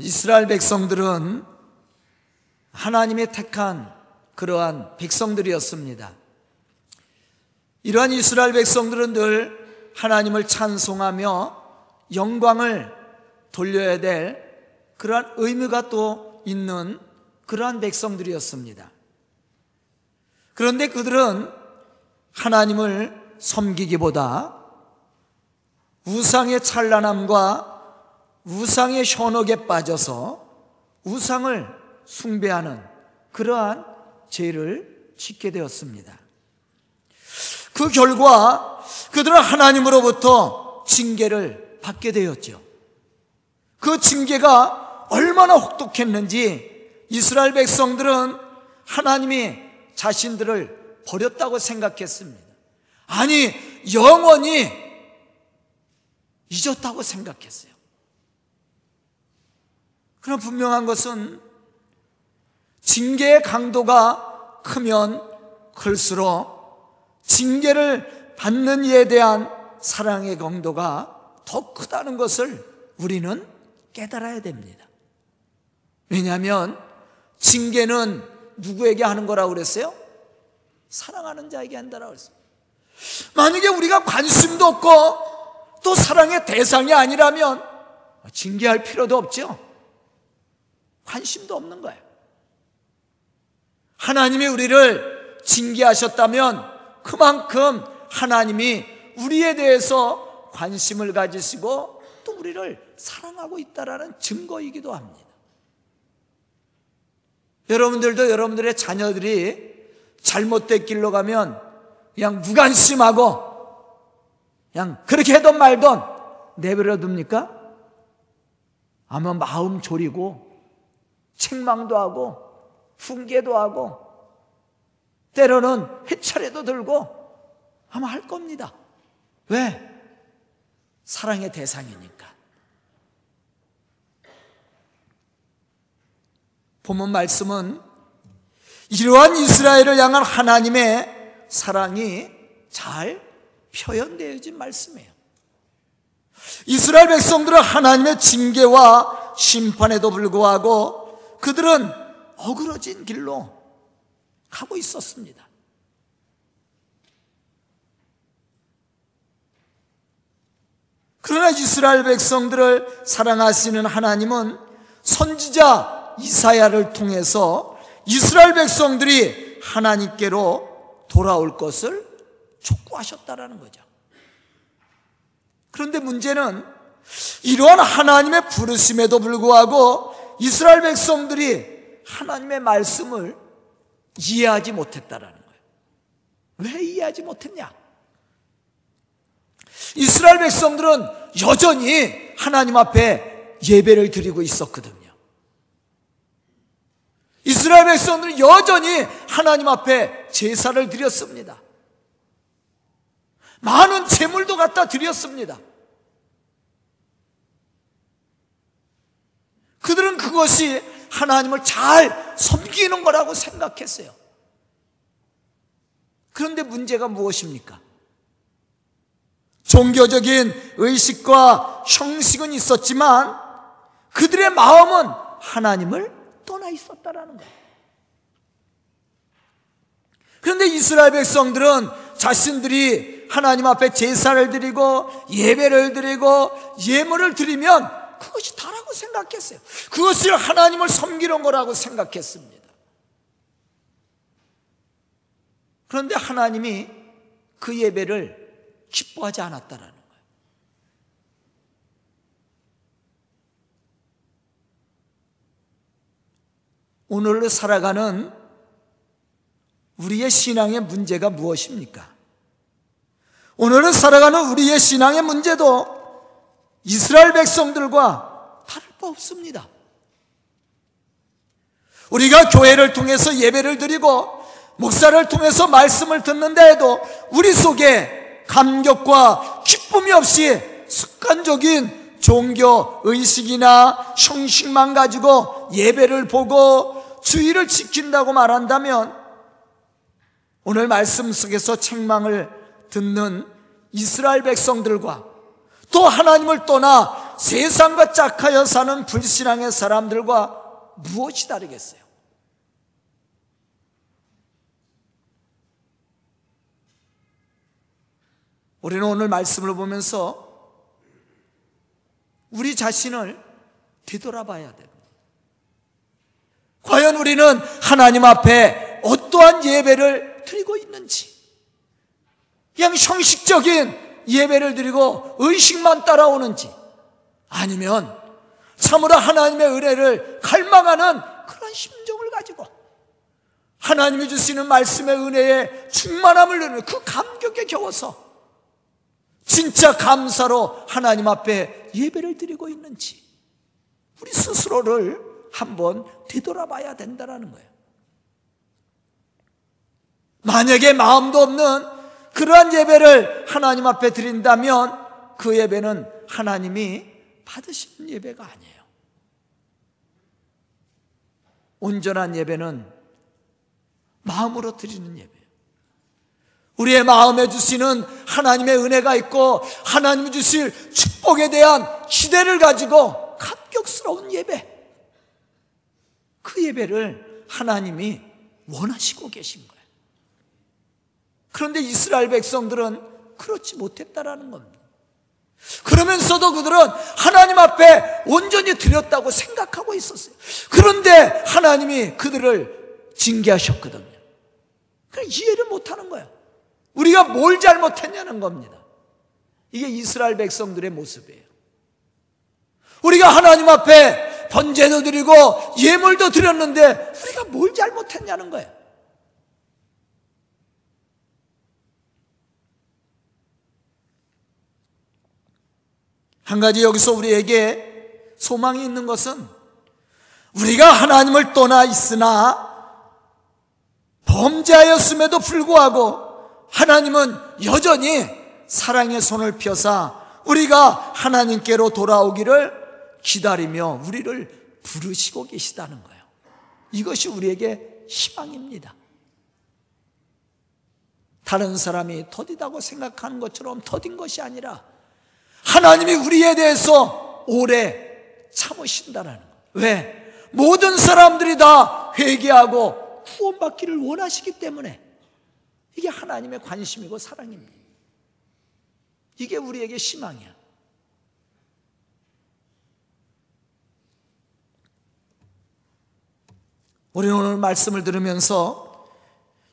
이스라엘 백성들은 하나님의 택한 그러한 백성들이었습니다. 이러한 이스라엘 백성들은 늘 하나님을 찬송하며 영광을 돌려야 될 그러한 의미가 또 있는 그러한 백성들이었습니다. 그런데 그들은 하나님을 섬기기보다 우상의 찬란함과 우상의 현혹에 빠져서 우상을 숭배하는 그러한 죄를 짓게 되었습니다. 그 결과 그들은 하나님으로부터 징계를 받게 되었죠. 그 징계가 얼마나 혹독했는지 이스라엘 백성들은 하나님이 자신들을 버렸다고 생각했습니다. 아니, 영원히 잊었다고 생각했어요. 그럼 분명한 것은 징계의 강도가 크면 클수록 징계를 받는 이에 대한 사랑의 강도가 더 크다는 것을 우리는 깨달아야 됩니다. 왜냐하면 징계는 누구에게 하는 거라고 그랬어요? 사랑하는 자에게 한다라고 그랬어요. 만약에 우리가 관심도 없고 또 사랑의 대상이 아니라면 징계할 필요도 없죠. 관심도 없는 거예요. 하나님이 우리를 징계하셨다면 그만큼 하나님이 우리에 대해서 관심을 가지시고 또 우리를 사랑하고 있다라는 증거이기도 합니다. 여러분들도 여러분들의 자녀들이 잘못된 길로 가면 그냥 무관심하고 그냥 그렇게 해도 말던 내버려 둡니까? 아마 마음 졸이고 책망도 하고 훈계도 하고 때로는 해찰에도 들고 아마 할 겁니다. 왜? 사랑의 대상이니까. 본문 말씀은 이러한 이스라엘을 향한 하나님의 사랑이 잘 표현되어진 말씀이에요. 이스라엘 백성들은 하나님의 징계와 심판에도 불구하고 그들은 어그러진 길로 가고 있었습니다. 그러나 이스라엘 백성들을 사랑하시는 하나님은 선지자 이사야를 통해서 이스라엘 백성들이 하나님께로 돌아올 것을 촉구하셨다라는 거죠. 그런데 문제는 이러한 하나님의 부르심에도 불구하고 이스라엘 백성들이 하나님의 말씀을 이해하지 못했다라는 거예요. 왜 이해하지 못했냐? 이스라엘 백성들은 여전히 하나님 앞에 예배를 드리고 있었거든요. 이스라엘 백성들은 여전히 하나님 앞에 제사를 드렸습니다. 많은 재물도 갖다 드렸습니다. 그들은 그것이 하나님을 잘 섬기는 거라고 생각했어요. 그런데 문제가 무엇입니까? 종교적인 의식과 형식은 있었지만 그들의 마음은 하나님을 떠나 있었다라는 거예요. 그런데 이스라엘 백성들은 자신들이 하나님 앞에 제사를 드리고 예배를 드리고 예물을 드리면 그것이 다라고 생각했어요. 그것을 하나님을 섬기는 거라고 생각했습니다. 그런데 하나님이 그 예배를 기뻐하지 않았다라는 거예요. 오늘로 살아가는 우리의 신앙의 문제가 무엇입니까? 오늘은 살아가는 우리의 신앙의 문제도 이스라엘 백성들과 다를 바 없습니다. 우리가 교회를 통해서 예배를 드리고 목사를 통해서 말씀을 듣는다 해도 우리 속에 감격과 기쁨이 없이 습관적인 종교 의식이나 형식만 가지고 예배를 보고 주의를 지킨다고 말한다면 오늘 말씀 속에서 책망을 듣는 이스라엘 백성들과 또 하나님을 떠나 세상과 짝하여 사는 불신앙의 사람들과 무엇이 다르겠어요? 우리는 오늘 말씀을 보면서 우리 자신을 되돌아봐야 됩니다. 과연 우리는 하나님 앞에 어떠한 예배를 드리고 있는지, 그냥 형식적인 예배를 드리고 의식만 따라오는지, 아니면 참으로 하나님의 은혜를 갈망하는 그런 심정을 가지고 하나님이 주시는 말씀의 은혜에 충만함을 누리는 그 감격에 겨워서 진짜 감사로 하나님 앞에 예배를 드리고 있는지 우리 스스로를 한번 되돌아봐야 된다는 거예요. 만약에 마음도 없는 그러한 예배를 하나님 앞에 드린다면 그 예배는 하나님이 받으시는 예배가 아니에요. 온전한 예배는 마음으로 드리는 예배. 우리의 마음에 주시는 하나님의 은혜가 있고 하나님이 주실 축복에 대한 기대를 가지고 감격스러운 예배. 그 예배를 하나님이 원하시고 계신 거예요. 그런데 이스라엘 백성들은 그렇지 못했다라는 겁니다. 그러면서도 그들은 하나님 앞에 온전히 드렸다고 생각하고 있었어요. 그런데 하나님이 그들을 징계하셨거든요. 이해를 못하는 거예요. 우리가 뭘 잘못했냐는 겁니다. 이게 이스라엘 백성들의 모습이에요. 우리가 하나님 앞에 번제도 드리고 예물도 드렸는데 우리가 뭘 잘못했냐는 거예요. 한 가지 여기서 우리에게 소망이 있는 것은 우리가 하나님을 떠나 있으나 범죄하였음에도 불구하고 하나님은 여전히 사랑의 손을 펴사 우리가 하나님께로 돌아오기를 기다리며 우리를 부르시고 계시다는 거예요. 이것이 우리에게 희망입니다. 다른 사람이 더디다고 생각하는 것처럼 더딘 것이 아니라 하나님이 우리에 대해서 오래 참으신다는 거예요. 왜? 모든 사람들이 다 회개하고 구원받기를 원하시기 때문에 이게 하나님의 관심이고 사랑입니다. 이게 우리에게 희망이야. 우리는 오늘 말씀을 들으면서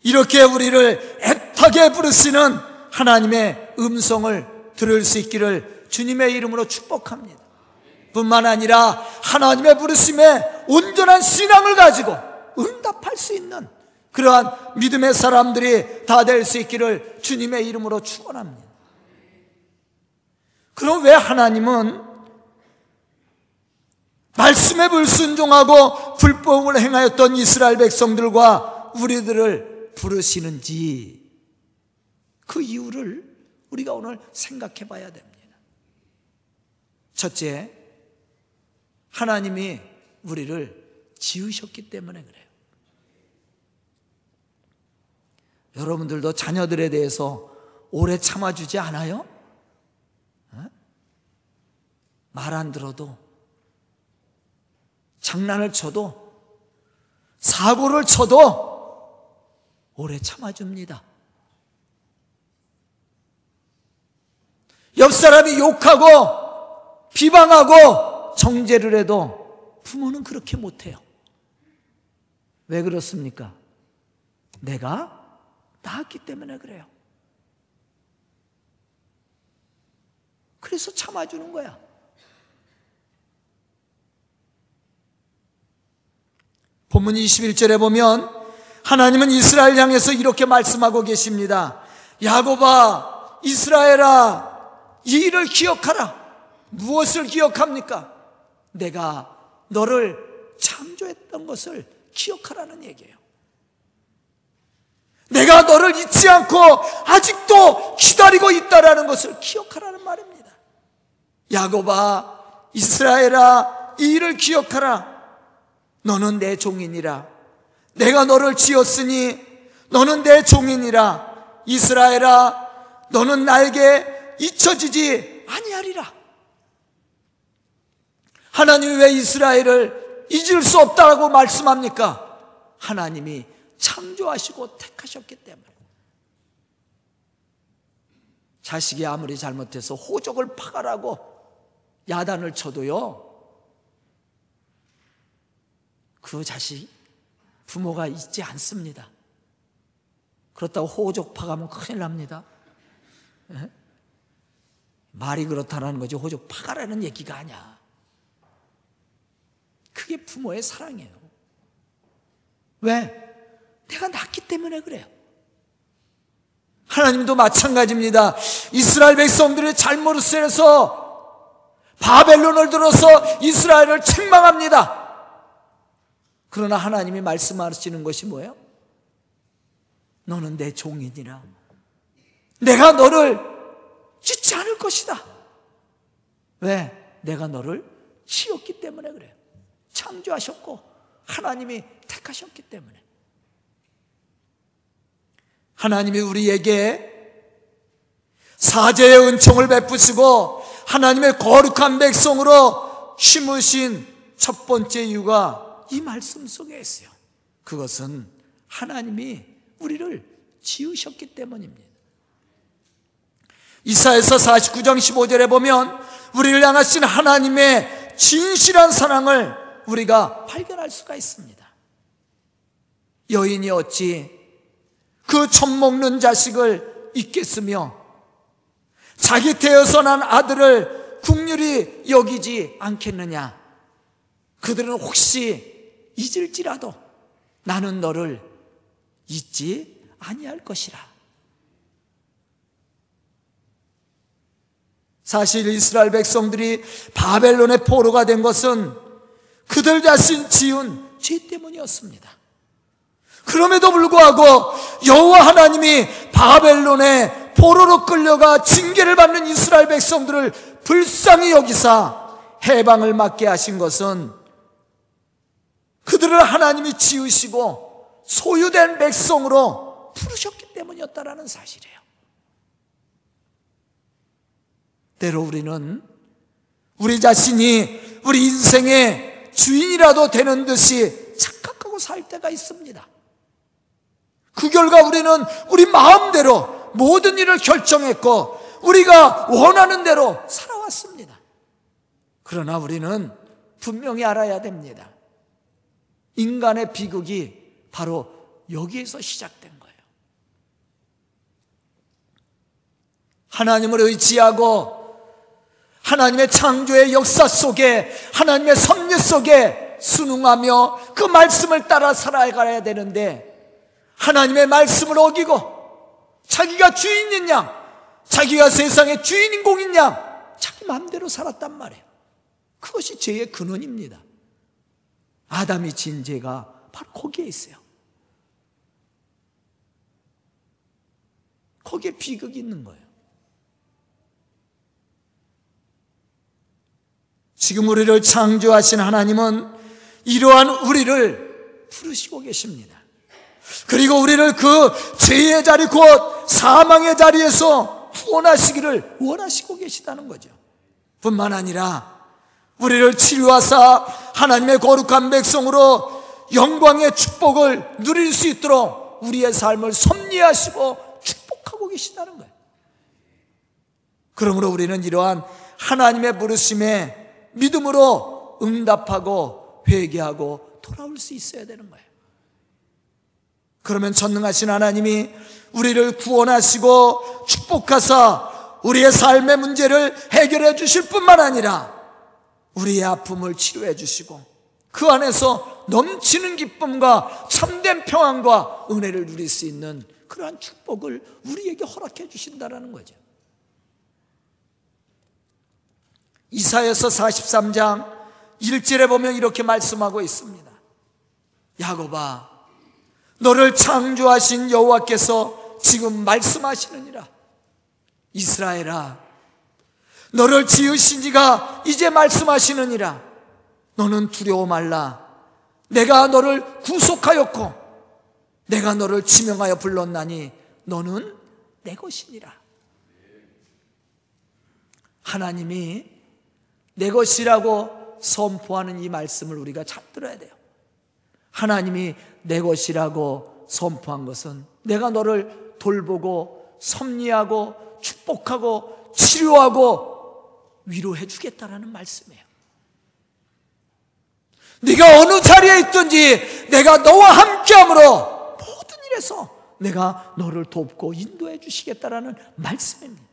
이렇게 우리를 애타게 부르시는 하나님의 음성을 들을 수 있기를 주님의 이름으로 축복합니다. 뿐만 아니라 하나님의 부르심에 온전한 신앙을 가지고 응답할 수 있는 그러한 믿음의 사람들이 다 될 수 있기를 주님의 이름으로 축원합니다. 그럼 왜 하나님은 말씀에 불순종하고 불법을 행하였던 이스라엘 백성들과 우리들을 부르시는지 그 이유를 우리가 오늘 생각해 봐야 됩니다. 첫째, 하나님이 우리를 지으셨기 때문에 그래요. 여러분들도 자녀들에 대해서 오래 참아주지 않아요? 어? 말안 들어도 장난을 쳐도 사고를 쳐도 오래 참아줍니다. 옆 사람이 욕하고 비방하고 정죄를 해도 부모는 그렇게 못해요. 왜 그렇습니까? 내가 낳았기 때문에 그래요. 그래서 참아주는 거야. 본문 21절에 보면 하나님은 이스라엘 향해서 이렇게 말씀하고 계십니다. 야곱아, 이스라엘아, 이 일을 기억하라. 무엇을 기억합니까? 내가 너를 창조했던 것을 기억하라는 얘기예요. 내가 너를 잊지 않고 아직도 기다리고 있다라는 것을 기억하라는 말입니다. 야곱아, 이스라엘아, 이 일을 기억하라. 너는 내 종이니라. 내가 너를 지었으니 너는 내 종이니라. 이스라엘아, 너는 나에게 잊혀지지 아니하리라. 하나님이 왜 이스라엘을 잊을 수 없다라고 말씀합니까? 하나님이 창조하시고 택하셨기 때문에. 자식이 아무리 잘못해서 호적을 파가라고 야단을 쳐도요, 그 자식 부모가 있지 않습니다. 그렇다고 호적 파가면 큰일 납니다. 예? 말이 그렇다는 거지 호적 파가라는 얘기가 아니야. 그게 부모의 사랑이에요. 왜? 내가 낳기 때문에 그래요. 하나님도 마찬가지입니다. 이스라엘 백성들의 잘못을 해서 바벨론을 들어서 이스라엘을 책망합니다. 그러나 하나님이 말씀하시는 것이 뭐예요? 너는 내 종이니라. 내가 너를 찢지 않을 것이다. 왜? 내가 너를 지었기 때문에 그래요. 창조하셨고 하나님이 택하셨기 때문에. 하나님이 우리에게 사제의 은총을 베푸시고 하나님의 거룩한 백성으로 심으신 첫 번째 이유가 이 말씀 속에 있어요. 그것은 하나님이 우리를 지으셨기 때문입니다. 이사에서 49장 15절에 보면 우리를 향하신 하나님의 진실한 사랑을 우리가 발견할 수가 있습니다. 여인이 어찌 그 젖먹는 자식을 잊겠으며 자기 태어서 난 아들을 국률이 여기지 않겠느냐? 그들은 혹시 잊을지라도 나는 너를 잊지 아니할 것이라. 사실 이스라엘 백성들이 바벨론의 포로가 된 것은 그들 자신 지은 죄 때문이었습니다. 그럼에도 불구하고 여호와 하나님이 바벨론의 포로로 끌려가 징계를 받는 이스라엘 백성들을 불쌍히 여기사 해방을 맞게 하신 것은 그들을 하나님이 지으시고 소유된 백성으로 부르셨기 때문이었다라는 사실이에요. 때로 우리는 우리 자신이 우리 인생의 주인이라도 되는 듯이 착각하고 살 때가 있습니다. 그 결과 우리는 우리 마음대로 모든 일을 결정했고 우리가 원하는 대로 살아왔습니다. 그러나 우리는 분명히 알아야 됩니다. 인간의 비극이 바로 여기에서 시작된 거예요. 하나님을 의지하고 하나님의 창조의 역사 속에 하나님의 섭리 속에 순응하며 그 말씀을 따라 살아가야 되는데 하나님의 말씀을 어기고 자기가 주인인 양, 자기가 세상의 양, 자기 마음대로 살았단 말이에요. 그것이 죄의 근원입니다. 아담이 진 죄가 바로 거기에 있어요. 거기에 비극이 있는 거예요. 지금 우리를 창조하신 하나님은 이러한 우리를 부르시고 계십니다. 그리고 우리를 그 죄의 자리 곧 사망의 자리에서 구원하시기를 원하시고 계시다는 거죠. 뿐만 아니라 우리를 치유하사 하나님의 거룩한 백성으로 영광의 축복을 누릴 수 있도록 우리의 삶을 섭리하시고 축복하고 계시다는 거예요. 그러므로 우리는 이러한 하나님의 부르심에 믿음으로 응답하고 회개하고 돌아올 수 있어야 되는 거예요. 그러면 전능하신 하나님이 우리를 구원하시고 축복하사 우리의 삶의 문제를 해결해 주실 뿐만 아니라 우리의 아픔을 치료해 주시고 그 안에서 넘치는 기쁨과 참된 평안과 은혜를 누릴 수 있는 그러한 축복을 우리에게 허락해 주신다라는 거죠. 이사에서 43장 1절에 보면 이렇게 말씀하고 있습니다. 야곱아 너를 창조하신 여호와께서 지금 말씀하시느니라. 이스라엘아, 너를 지으신 이가 이제 말씀하시느니라. 너는 두려워 말라. 내가 너를 구속하였고, 내가 너를 지명하여 불렀나니 너는 내 것이니라. 하나님이 내 것이라고 선포하는 이 말씀을 우리가 잘 들어야 돼요. 하나님이 내 것이라고 선포한 것은 내가 너를 돌보고 섭리하고 축복하고 치료하고 위로해 주겠다라는 말씀이에요. 네가 어느 자리에 있든지 내가 너와 함께함으로 모든 일에서 내가 너를 돕고 인도해 주시겠다라는 말씀입니다.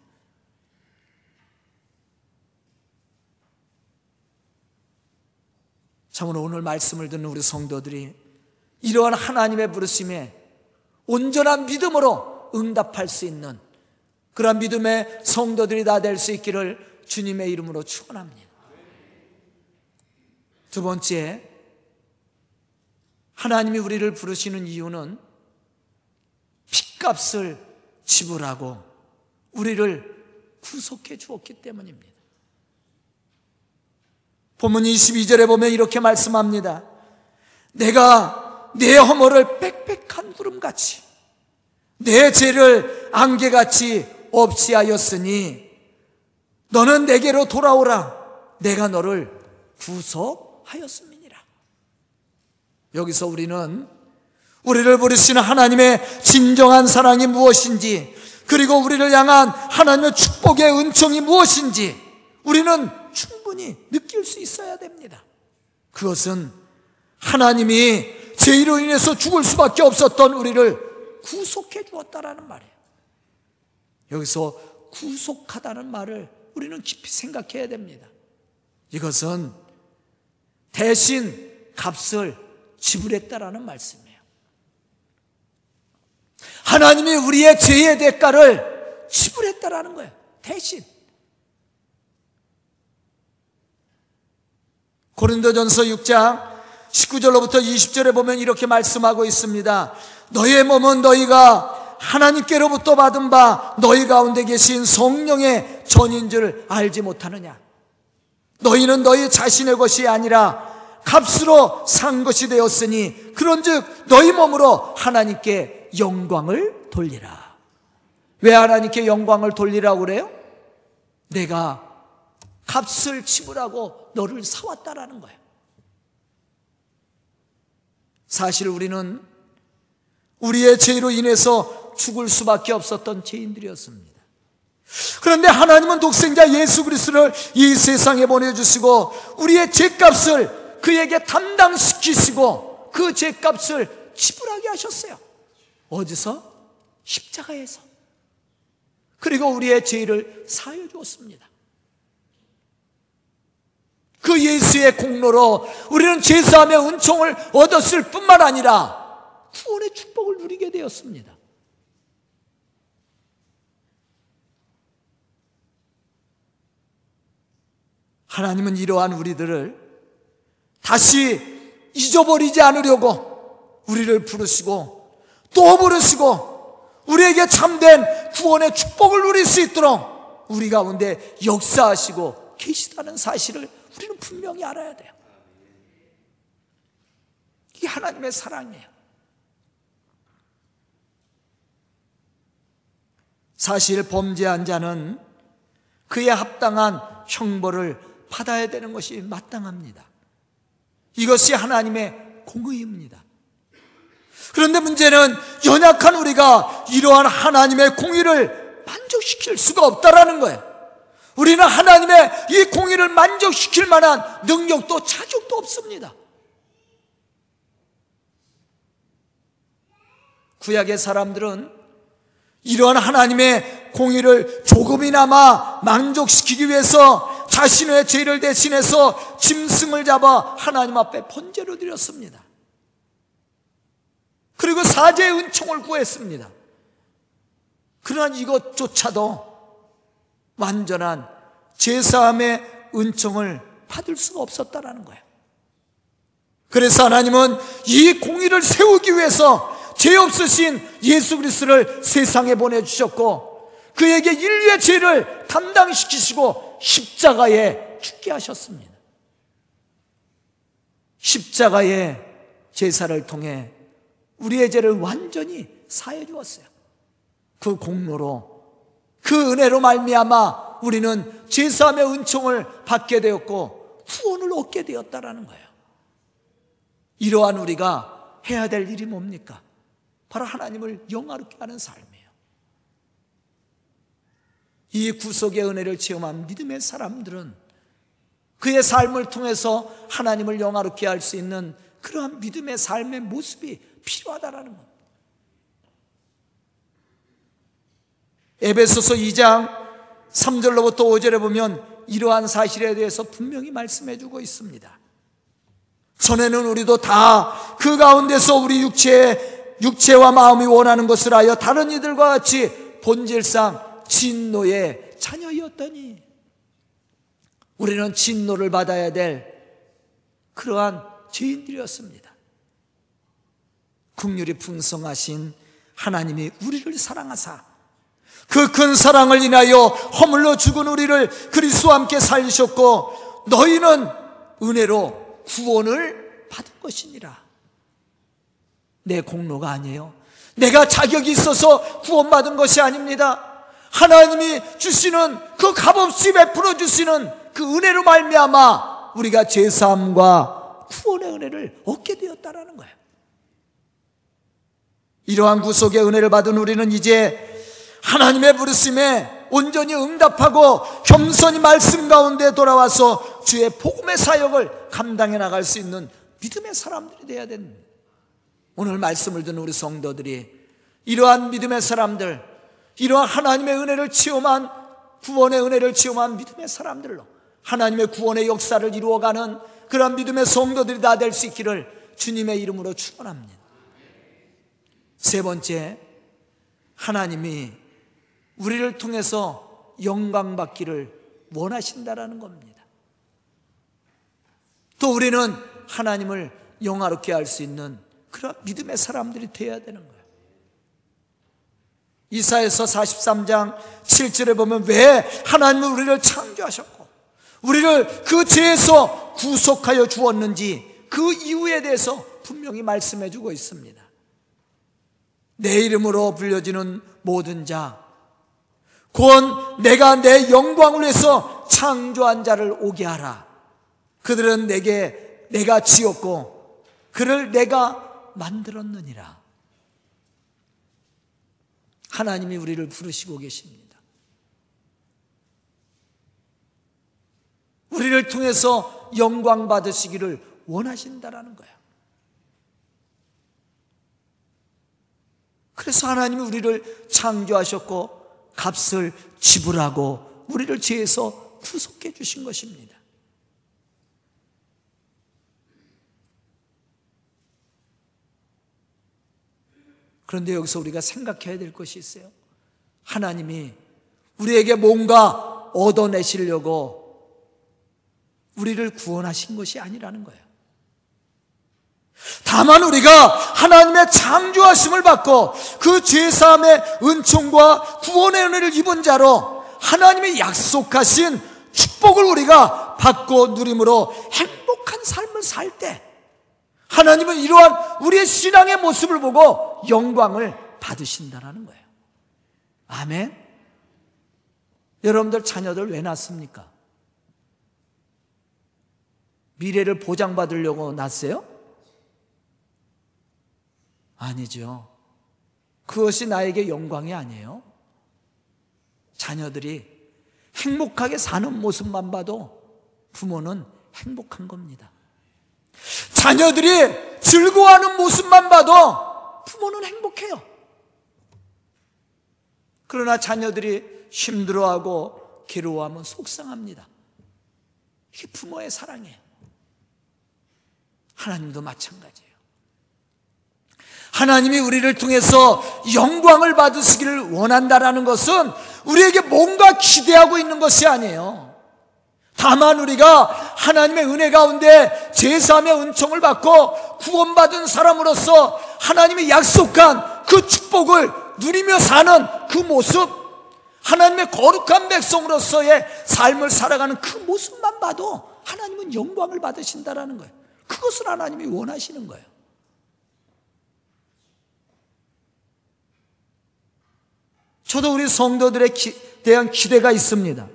참으로 오늘 말씀을 듣는 우리 성도들이 이러한 하나님의 부르심에 온전한 믿음으로 응답할 수 있는 그런 믿음의 성도들이 다 될 수 있기를 주님의 이름으로 축원합니다. 두 번째, 하나님이 우리를 부르시는 이유는 핏값을 지불하고 우리를 구속해 주었기 때문입니다. 본문 22절에 보면 이렇게 말씀합니다. 내가 내 허물을 빽빽한 구름같이 내 죄를 안개같이 없이 하였으니 너는 내게로 돌아오라 내가 너를 구속하였음이니라 여기서 우리는 우리를 부르시는 하나님의 진정한 사랑이 무엇인지 그리고 우리를 향한 하나님의 축복의 은총이 무엇인지 우리는 충분히 느낄 수 있어야 됩니다. 그것은 하나님이 죄로 인해서 죽을 수밖에 없었던 우리를 구속해 주었다라는 말이에요. 여기서 구속하다는 말을 우리는 깊이 생각해야 됩니다. 이것은 대신 값을 지불했다라는 말씀이에요. 하나님이 우리의 죄의 대가를 지불했다라는 거예요. 대신. 고린도전서 6장 19절로부터 20절에 보면 이렇게 말씀하고 있습니다. 너의 몸은 너희가 하나님께로부터 받은 바 너희 가운데 계신 성령의 전인 줄 알지 못하느냐? 너희는 너희 자신의 것이 아니라 값으로 산 것이 되었으니 그런즉 너희 몸으로 하나님께 영광을 돌리라. 왜 하나님께 영광을 돌리라고 그래요? 내가 값을 지불하고 너를 사왔다라는 거예요. 사실 우리는 우리의 죄로 인해서 죽을 수밖에 없었던 죄인들이었습니다. 그런데 하나님은 독생자 예수 그리스도를 이 세상에 보내주시고 우리의 죄값을 그에게 담당시키시고 그 죄값을 지불하게 하셨어요. 어디서? 십자가에서. 그리고 우리의 죄를 사여 주었습니다. 그 예수의 공로로 우리는 제사함의 은총을 얻었을 뿐만 아니라 구원의 축복을 누리게 되었습니다. 하나님은 이러한 우리들을 다시 잊어버리지 않으려고 우리를 부르시고 또 부르시고 우리에게 참된 구원의 축복을 누릴 수 있도록 우리 가운데 역사하시고 계시다는 사실을 우리는 분명히 알아야 돼요. 이게 하나님의 사랑이에요. 사실 범죄한 자는 그에 합당한 형벌을 받아야 되는 것이 마땅합니다. 이것이 하나님의 공의입니다. 그런데 문제는 연약한 우리가 이러한 하나님의 공의를 만족시킬 수가 없다라는 거예요. 우리는 하나님의 이 공의를 만족시킬 만한 능력도 자격도 없습니다. 구약의 사람들은 이러한 하나님의 공의를 조금이나마 만족시키기 위해서 자신의 죄를 대신해서 짐승을 잡아 하나님 앞에 번제로 드렸습니다. 그리고 사제의 은총을 구했습니다. 그러나 이것조차도 완전한 제사함의 은총을 받을 수가 없었다라는 거예요. 그래서 하나님은 이 공의를 세우기 위해서 죄 없으신 예수 그리스도를 세상에 보내주셨고 그에게 인류의 죄를 담당시키시고 십자가에 죽게 하셨습니다. 십자가의 제사를 통해 우리의 죄를 완전히 사해 주었어요. 그 공로로 그 은혜로 말미암아 우리는 제사함의 은총을 받게 되었고 구원을 얻게 되었다라는 거예요. 이러한 우리가 해야 될 일이 뭡니까? 바로 하나님을 영화롭게 하는 삶이에요. 이 구속의 은혜를 체험한 믿음의 사람들은 그의 삶을 통해서 하나님을 영화롭게 할 수 있는 그러한 믿음의 삶의 모습이 필요하다라는 겁니다. 에베소서 2장 3절로부터 5절에 보면 이러한 사실에 대해서 분명히 말씀해 주고 있습니다. 전에는 우리도 다 그 가운데서 우리 육체, 육체와 마음이 원하는 것을 하여 다른 이들과 같이 본질상 진노의 자녀이었더니 우리는 진노를 받아야 될 그러한 죄인들이었습니다. 국률이 풍성하신 하나님이 우리를 사랑하사 그 큰 사랑을 인하여 허물러 죽은 우리를 그리스도와 함께 살리셨고 너희는 은혜로 구원을 받은 것이니라. 내 공로가 아니에요. 내가 자격이 있어서 구원받은 것이 아닙니다. 하나님이 주시는 그 값없이 베풀어 주시는 그 은혜로 말미암아 우리가 제사함과 구원의 은혜를 얻게 되었다라는 거예요. 이러한 구속의 은혜를 받은 우리는 이제 하나님의 부르심에 온전히 응답하고 겸손히 말씀 가운데 돌아와서 주의 복음의 사역을 감당해 나갈 수 있는 믿음의 사람들이 되어야 됩니다. 오늘 말씀을 듣는 우리 성도들이 이러한 믿음의 사람들, 이러한 하나님의 은혜를 체험한 구원의 은혜를 체험한 믿음의 사람들로 하나님의 구원의 역사를 이루어가는 그런 믿음의 성도들이 다 될 수 있기를 주님의 이름으로 축원합니다. 세 번째, 하나님이 우리를 통해서 영광 받기를 원하신다라는 겁니다. 또 우리는 하나님을 영화롭게 할 수 있는 그런 믿음의 사람들이 되어야 되는 거예요. 이사에서 43장 7절에 보면 왜 하나님은 우리를 창조하셨고 우리를 그 죄에서 구속하여 주었는지 그 이유에 대해서 분명히 말씀해 주고 있습니다. 내 이름으로 불려지는 모든 자, 곧 내가 내 영광을 위해서 창조한 자를 오게 하라. 그들은 내게 내가 지었고 그를 내가 만들었느니라. 하나님이 우리를 부르시고 계십니다. 우리를 통해서 영광 받으시기를 원하신다라는 거야. 그래서 하나님이 우리를 창조하셨고 값을 지불하고 우리를 죄에서 구속해 주신 것입니다. 그런데 여기서 우리가 생각해야 될 것이 있어요. 하나님이 우리에게 뭔가 얻어내시려고 우리를 구원하신 것이 아니라는 거예요. 다만 우리가 하나님의 창조하심을 받고 그 죄사함의 은총과 구원의 은혜를 입은 자로 하나님의 약속하신 축복을 우리가 받고 누림으로 행복한 삶을 살 때 하나님은 이러한 우리의 신앙의 모습을 보고 영광을 받으신다라는 거예요. 아멘. 여러분들 자녀들 왜 낳습니까? 미래를 보장받으려고 낳았어요? 아니죠. 그것이 나에게 영광이 아니에요. 자녀들이 행복하게 사는 모습만 봐도 부모는 행복한 겁니다. 자녀들이 즐거워하는 모습만 봐도 부모는 행복해요. 그러나 자녀들이 힘들어하고 괴로워하면 속상합니다. 이게 부모의 사랑이에요. 하나님도 마찬가지예요. 하나님이 우리를 통해서 영광을 받으시기를 원한다라는 것은 우리에게 뭔가 기대하고 있는 것이 아니에요. 다만 우리가 하나님의 은혜 가운데 제사함의 은총을 받고 구원받은 사람으로서 하나님이 약속한 그 축복을 누리며 사는 그 모습, 하나님의 거룩한 백성으로서의 삶을 살아가는 그 모습만 봐도 하나님은 영광을 받으신다라는 거예요. 그것을 하나님이 원하시는 거예요. 저도 우리 성도들에 대한 기대가 있습니다.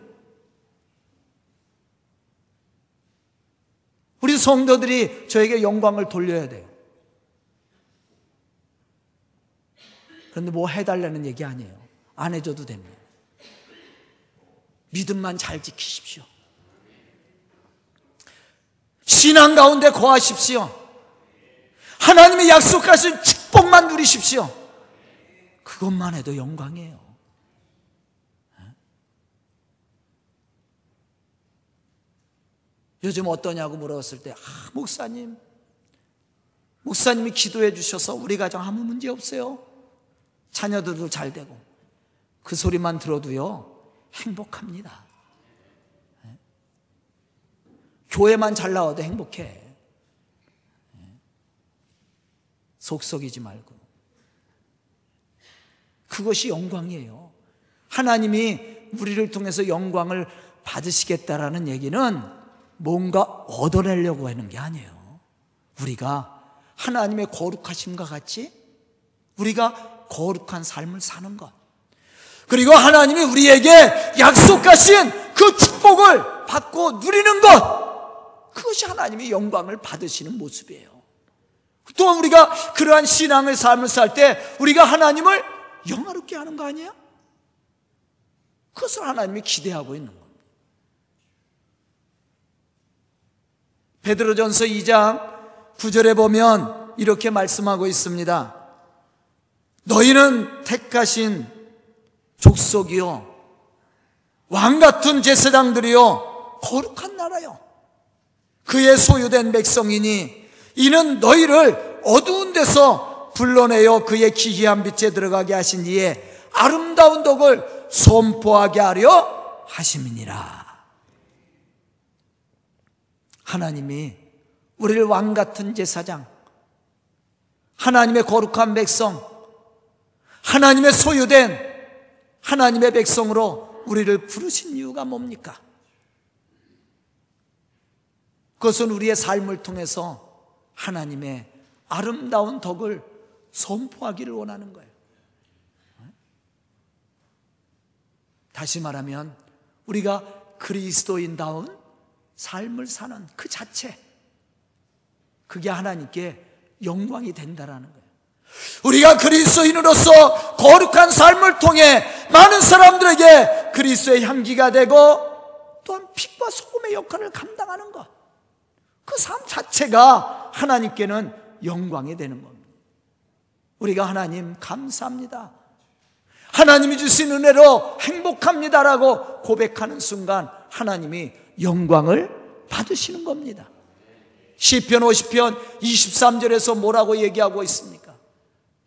우리 성도들이 저에게 영광을 돌려야 돼요. 그런데 뭐 해달라는 얘기 아니에요. 안 해줘도 됩니다. 믿음만 잘 지키십시오. 신앙 가운데 거하십시오. 하나님의 약속하신 축복만 누리십시오. 그것만 해도 영광이에요. 요즘 어떠냐고 물어봤을 때, 아, 목사님, 목사님이 기도해 주셔서 우리 가정 아무 문제 없어요. 자녀들도 잘 되고. 그 소리만 들어도요, 행복합니다. 네? 교회만 잘 나와도 행복해. 네? 속썩이지 말고. 그것이 영광이에요. 하나님이 우리를 통해서 영광을 받으시겠다라는 얘기는 뭔가 얻어내려고 하는 게 아니에요. 우리가 하나님의 거룩하심과 같이 우리가 거룩한 삶을 사는 것. 그리고 하나님이 우리에게 약속하신 그 축복을 받고 누리는 것. 그것이 하나님이 영광을 받으시는 모습이에요. 또한 우리가 그러한 신앙의 삶을 살 때 우리가 하나님을 영화롭게 하는 거 아니에요? 그것을 하나님이 기대하고 있는 겁니다. 베드로전서 2장 9절에 보면 이렇게 말씀하고 있습니다. 너희는 택하신 족속이요. 왕 같은 제사장들이요. 거룩한 나라요. 그의 소유된 백성이니 이는 너희를 어두운 데서 불러내어 그의 기이한 빛에 들어가게 하신 이에 아름다운 덕을 선포하게 하려 하심이니라 하나님이 우리를 왕 같은 제사장 하나님의 거룩한 백성 하나님의 소유된 하나님의 백성으로 우리를 부르신 이유가 뭡니까? 그것은 우리의 삶을 통해서 하나님의 아름다운 덕을 선포하기를 원하는 거예요. 다시 말하면 우리가 그리스도인다운 삶을 사는 그 자체 그게 하나님께 영광이 된다라는 거예요. 우리가 그리스도인으로서 거룩한 삶을 통해 많은 사람들에게 그리스도의 향기가 되고 또한 빛과 소금의 역할을 감당하는 것. 그 삶 자체가 하나님께는 영광이 되는 겁니다. 우리가 하나님 감사합니다. 하나님이 주신 은혜로 행복합니다라고 고백하는 순간 하나님이 영광을 받으시는 겁니다. 시편 50편 23절에서 뭐라고 얘기하고 있습니까?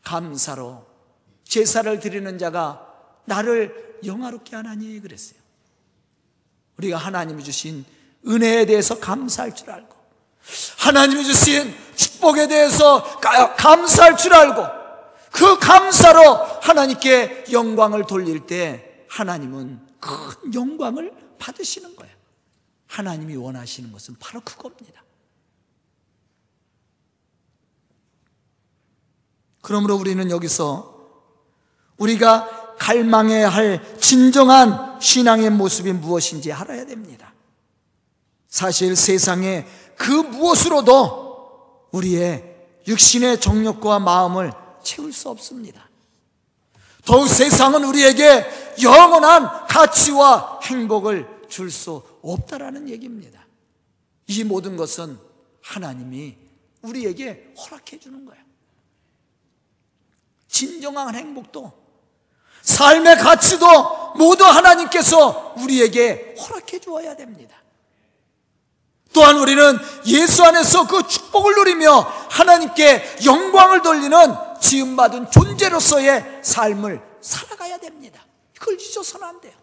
감사로 제사를 드리는 자가 나를 영화롭게 하나니 그랬어요. 우리가 하나님이 주신 은혜에 대해서 감사할 줄 알고 하나님이 주신 축복에 대해서 감사할 줄 알고 그 감사로 하나님께 영광을 돌릴 때 하나님은 큰 영광을 받으시는 거예요. 하나님이 원하시는 것은 바로 그겁니다. 그러므로 우리는 여기서 우리가 갈망해야 할 진정한 신앙의 모습이 무엇인지 알아야 됩니다. 사실 세상에 그 무엇으로도 우리의 육신의 정욕과 마음을 채울 수 없습니다. 더욱 세상은 우리에게 영원한 가치와 행복을 줄 수 없다라는 얘기입니다. 이 모든 것은 하나님이 우리에게 허락해 주는 거예요. 진정한 행복도 삶의 가치도 모두 하나님께서 우리에게 허락해 주어야 됩니다. 또한 우리는 예수 안에서 그 축복을 누리며 하나님께 영광을 돌리는 지음받은 존재로서의 삶을 살아가야 됩니다. 그걸 잊어서는 안 돼요.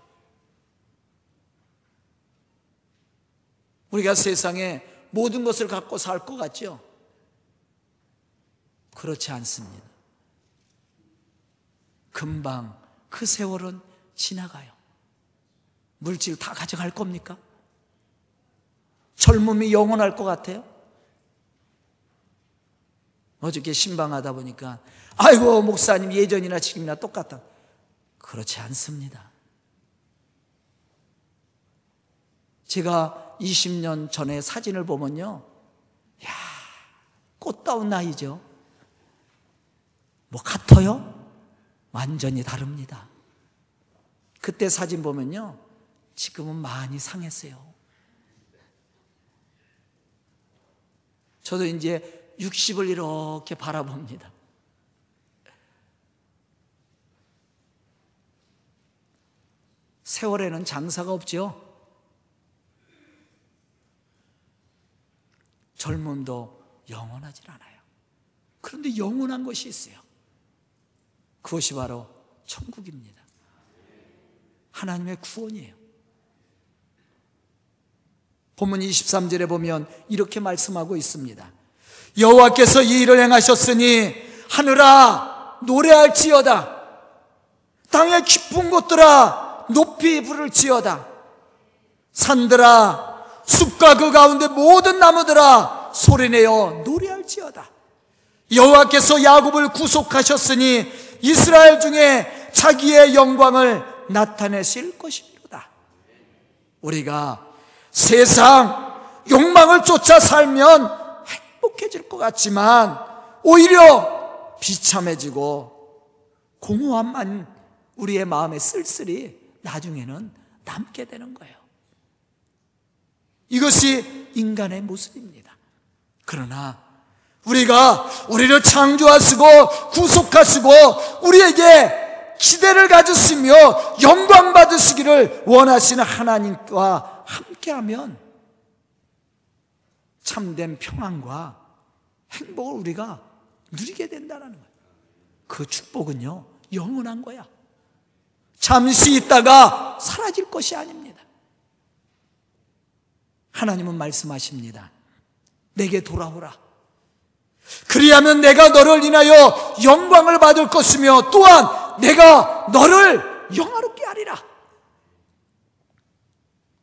우리가 세상에 모든 것을 갖고 살 것 같죠? 그렇지 않습니다. 금방 그 세월은 지나가요. 물질 다 가져갈 겁니까? 젊음이 영원할 것 같아요? 어저께 신방하다 보니까 아이고 목사님 예전이나 지금이나 똑같다. 그렇지 않습니다. 제가 20년 전에 사진을 보면요. 꽃다운 나이죠. 뭐 같아요? 완전히 다릅니다. 그때 사진 보면요. 지금은 많이 상했어요. 저도 이제 60을 이렇게 바라봅니다. 세월에는 장사가 없죠. 젊음도 영원하지 않아요. 그런데 영원한 것이 있어요. 그것이 바로 천국입니다. 하나님의 구원이에요. 본문 23절에 보면 이렇게 말씀하고 있습니다. 여호와께서 이 일을 행하셨으니 하늘아 노래할지어다. 땅의 깊은 곳들아 높이 부를지어다. 산들아 숲과 그 가운데 모든 나무들아 소리내어 노래할지어다. 여호와께서 야곱을 구속하셨으니 이스라엘 중에 자기의 영광을 나타내실 것입니다. 우리가 세상 욕망을 쫓아 살면 행복해질 것 같지만 오히려 비참해지고 공허함만 우리의 마음에 쓸쓸히 나중에는 남게 되는 거예요. 이것이 인간의 모습입니다. 그러나 우리가 우리를 창조하시고 구속하시고 우리에게 기대를 가졌으며 영광 받으시기를 원하시는 하나님과 함께하면 참된 평안과 행복을 우리가 누리게 된다는 거예요. 그 축복은요, 영원한 거야. 잠시 있다가 사라질 것이 아닙니다. 하나님은 말씀하십니다. 내게 돌아오라. 그리하면 내가 너를 인하여 영광을 받을 것이며 또한 내가 너를 영화롭게 하리라.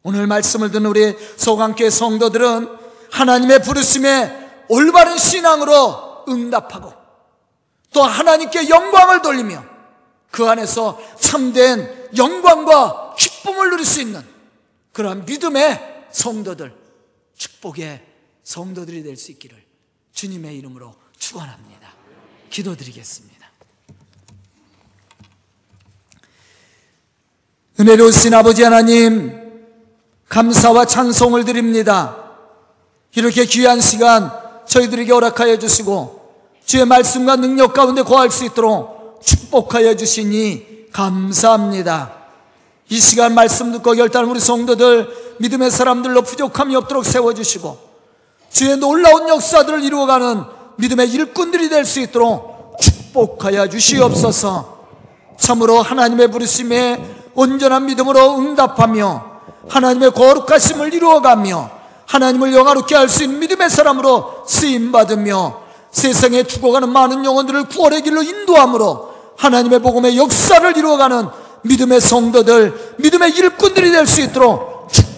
오늘 말씀을 듣는 우리 소강교회 성도들은 하나님의 부르심에 올바른 신앙으로 응답하고 또 하나님께 영광을 돌리며 그 안에서 참된 영광과 기쁨을 누릴 수 있는 그러한 믿음의 성도들, 축복의 성도들이 될 수 있기를 주님의 이름으로 축원합니다. 기도드리겠습니다. 은혜로우신 아버지 하나님 감사와 찬송을 드립니다. 이렇게 귀한 시간 저희들에게 허락하여 주시고 주의 말씀과 능력 가운데 거할 수 있도록 축복하여 주시니 감사합니다. 이 시간 말씀 듣고 결단한 우리 성도들 믿음의 사람들로 부족함이 없도록 세워주시고 주의 놀라운 역사들을 이루어가는 믿음의 일꾼들이 될 수 있도록 축복하여 주시옵소서. 참으로 하나님의 부르심에 온전한 믿음으로 응답하며 하나님의 거룩하심을 이루어가며 하나님을 영화롭게 할 수 있는 믿음의 사람으로 쓰임받으며 세상에 죽어가는 많은 영혼들을 구원의 길로 인도함으로 하나님의 복음의 역사를 이루어가는 믿음의 성도들, 믿음의 일꾼들이 될 수 있도록